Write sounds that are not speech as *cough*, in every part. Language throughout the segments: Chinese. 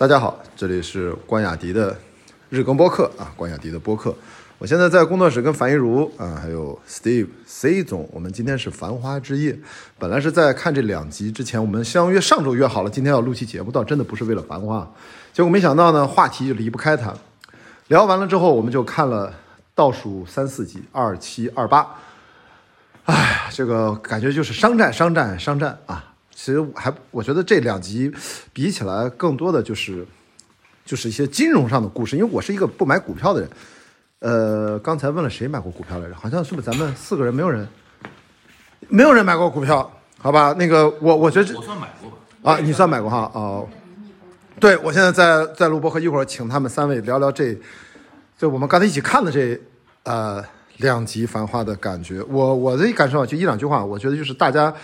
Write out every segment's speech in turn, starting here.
大家好，这里是关雅迪的日更播客啊，关雅迪的播客。我现在在工作室跟樊一茹啊，还有 Steve C 总，我们今天是繁花之夜。本来是在看这两集之前，我们相约上周约好了，今天要录期节目，倒真的不是为了繁花。结果没想到呢，话题就离不开它。聊完了之后，我们就看了倒数三四集，二七二八。哎，这个感觉就是商战，商战，商战啊！其实还我觉得这两集比起来，更多的就是就是一些金融上的故事。因为我是一个不买股票的人。呃，刚才问了谁买过股票来着？好像是不是咱们四个人没有人，没有人买过股票？好吧，那个我我觉得我算买过吧。啊，你算买过哈？哦，对，我现在在在录播和一会儿请他们三位聊聊这，就我们刚才一起看的这呃两集《繁花》的感觉。我我的感受啊，就一两句话，我觉得就是大家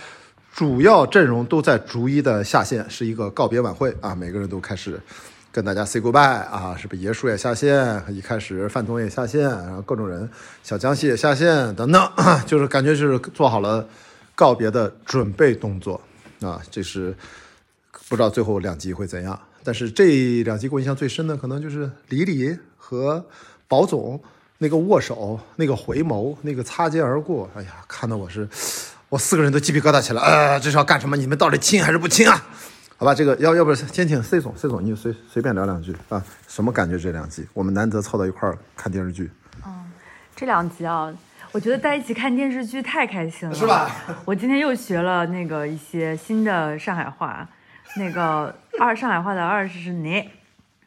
主要阵容都在逐一的下线，是一个告别晚会啊，每个人都开始跟大家 say goodbye 啊，是不是？爷叔也下线，一开始范总也下线，然后各种人，小江西也下线等等，就是感觉就是做好了告别的准备动作啊，这是。不知道最后两集会怎样，但是这两集给我印象最深的，可能就是李李和宝总那个握手、那个回眸、那个擦肩而过。哎呀，看得我是，我四个人都鸡皮疙瘩起来。呃，这是要干什么？你们到底亲还是不亲啊？好吧，这个要要不先请 C 总，C 总你就随随便聊两句啊，什么感觉？这两集我们难得凑到一块儿看电视剧。嗯，这两集啊，我觉得在一起看电视剧太开心了，是吧？我今天又学了那个一些新的上海话。那个二上海话的二十是你，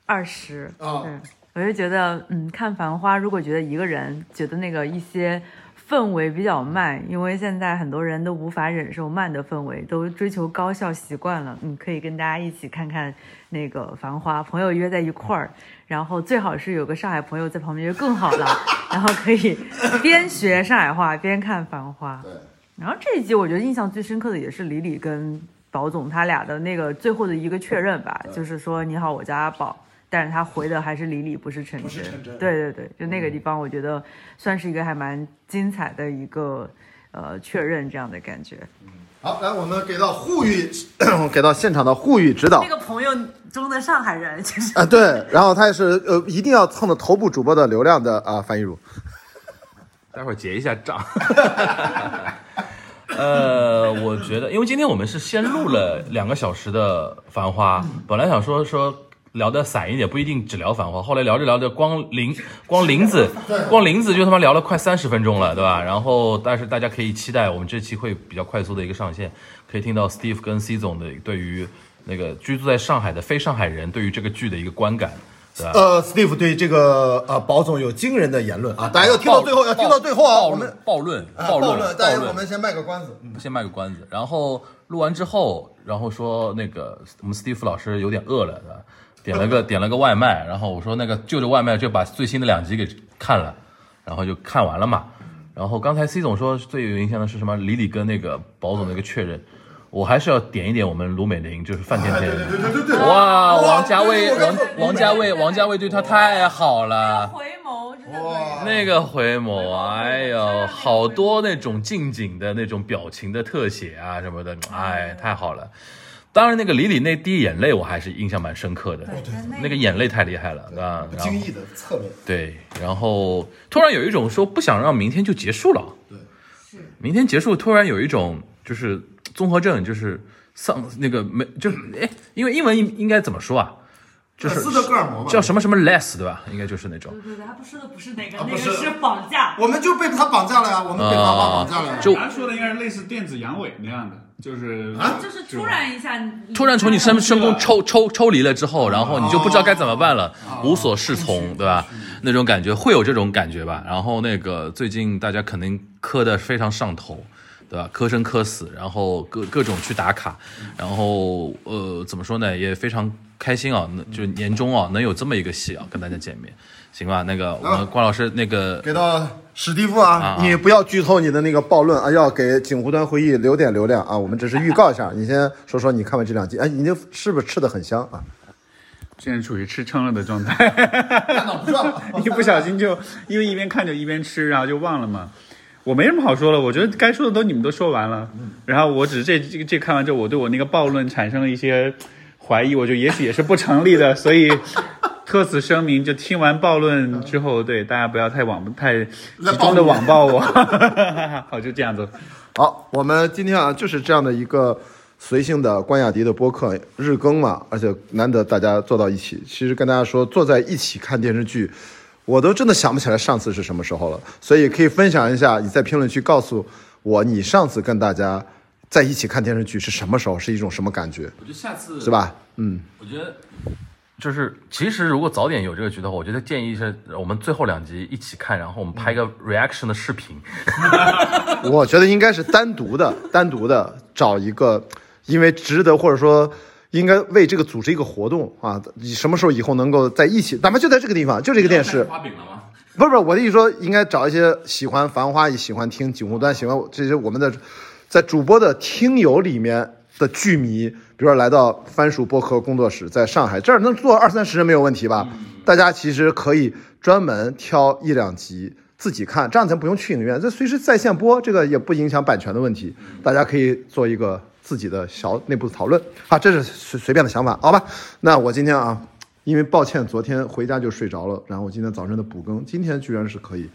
二十，嗯，我就觉得，嗯，看《繁花》，如果觉得一个人觉得那个一些氛围比较慢，因为现在很多人都无法忍受慢的氛围，都追求高效习惯了，嗯，可以跟大家一起看看那个《繁花》，朋友约在一块儿，然后最好是有个上海朋友在旁边就更好了，*laughs* 然后可以边学上海话边看《繁花》。对，然后这一集我觉得印象最深刻的也是李李跟。宝总他俩的那个最后的一个确认吧，就是说你好，我叫阿宝，但是他回的还是李李，不是陈真。对对对，就那个地方，我觉得算是一个还蛮精彩的一个呃确认这样的感觉。好，来我们给到沪语，*clears throat* 给到现场的沪语指导。那个朋友中的上海人，其实啊对，然后他也是呃一定要蹭的头部主播的流量的啊，樊一茹。待会儿结一下账。*laughs* 呃，我觉得，因为今天我们是先录了两个小时的《繁花》，本来想说说聊的散一点，不一定只聊《繁花》，后来聊着聊着，光林光林子，光林子就他妈聊了快三十分钟了，对吧？然后，但是大家可以期待我们这期会比较快速的一个上线，可以听到 Steve 跟 C 总的对于那个居住在上海的非上海人对于这个剧的一个观感。呃，Steve 对这个呃保总有惊人的言论啊，大家要听到最后，要听到最后啊，我们暴论暴论，大家我们先卖个关子，先卖个关子，然后录完之后，然后说那个我们 Steve 老师有点饿了，对吧？点了个 *laughs* 点了个外卖，然后我说那个就着外卖就把最新的两集给看了，然后就看完了嘛。然后刚才 C 总说最有印象的是什么？李李跟那个保总那个确认。我还是要点一点我们卢美玲，就是范甜甜。哇，王家卫，王王家卫，王家卫对她太好了。回眸，哇，那个回眸，哎呦，好多那种近景的那种表情的特写啊什么的，哎，太好了。当然，那个李李那滴眼泪，我还是印象蛮深刻的。对，那个眼泪太厉害了，啊，不经意的侧面。对，然后突然有一种说不想让明天就结束了。对，是。明天结束，突然有一种就是。综合症就是丧那个没就是哎，因为英文应应该怎么说啊？就是斯德哥尔摩叫什么什么 less 对吧？应该就是那种。对对对，他不是的，不是那个，那个是绑架。我们就被他绑架了呀，我们被他绑架了。就他说的应该是类似电子阳痿那样的，就是啊，就是突然一下，突然从你身身宫抽抽抽离了之后，然后你就不知道该怎么办了，无所适从，对吧？那种感觉会有这种感觉吧？然后那个最近大家肯定磕的非常上头。对吧？磕生磕死，然后各各种去打卡，然后呃，怎么说呢？也非常开心啊！那就年终啊，能有这么一个戏啊，跟大家见面，行吧？那个我们关老师，那个给到史蒂夫啊，你不要剧透你的那个暴论啊，要给锦湖端回忆留点流量啊。我们只是预告一下，*laughs* 你先说说你看完这两集，哎，你是不是吃的很香啊？现在处于吃撑了的状态，*laughs* 一不小心就因为一边看着一边吃，然后就忘了嘛。我没什么好说了，我觉得该说的都你们都说完了，然后我只是这这这看完之后，我对我那个暴论产生了一些怀疑，我觉得也许也是不成立的，*laughs* 所以特此声明，就听完暴论之后，对大家不要太网太集中的网暴我。*laughs* 好，就这样子。好，我们今天啊就是这样的一个随性的关雅迪的播客日更嘛，而且难得大家坐到一起。其实跟大家说，坐在一起看电视剧，我都真的想不起来上次是什么时候了。所以可以分享一下，你在评论区告诉我，你上次跟大家在一起看电视剧是什么时候，是一种什么感觉？我觉得下次是？吧？嗯，我觉得就是，其实如果早点有这个局的话，我觉得建议是我们最后两集一起看，然后我们拍个 reaction 的视频。*laughs* 我觉得应该是单独的，单独的找一个，因为值得或者说应该为这个组织一个活动啊，你什么时候以后能够在一起，哪怕就在这个地方，就这个电视，*laughs* 花饼了吗？不是不是，我的意思说，应该找一些喜欢《繁花》、喜欢听《景湖端》、喜欢这些我们的在主播的听友里面的剧迷，比如说来到番薯播客工作室，在上海这儿能坐二三十人没有问题吧？大家其实可以专门挑一两集自己看，这样咱不用去影院，这随时在线播，这个也不影响版权的问题，大家可以做一个自己的小内部讨论啊，这是随随便的想法，好吧？那我今天啊。因为抱歉，昨天回家就睡着了，然后我今天早晨的补更，今天居然是可以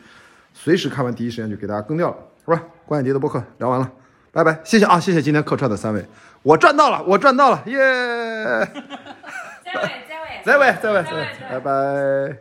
随时看完第一时间就给大家更掉了，是吧？关雅迪的播客聊完了，拜拜，谢谢啊，谢谢今天客串的三位，我赚到了，我赚到了，耶！*laughs* 再位，再位，再位，再位，再位，拜拜。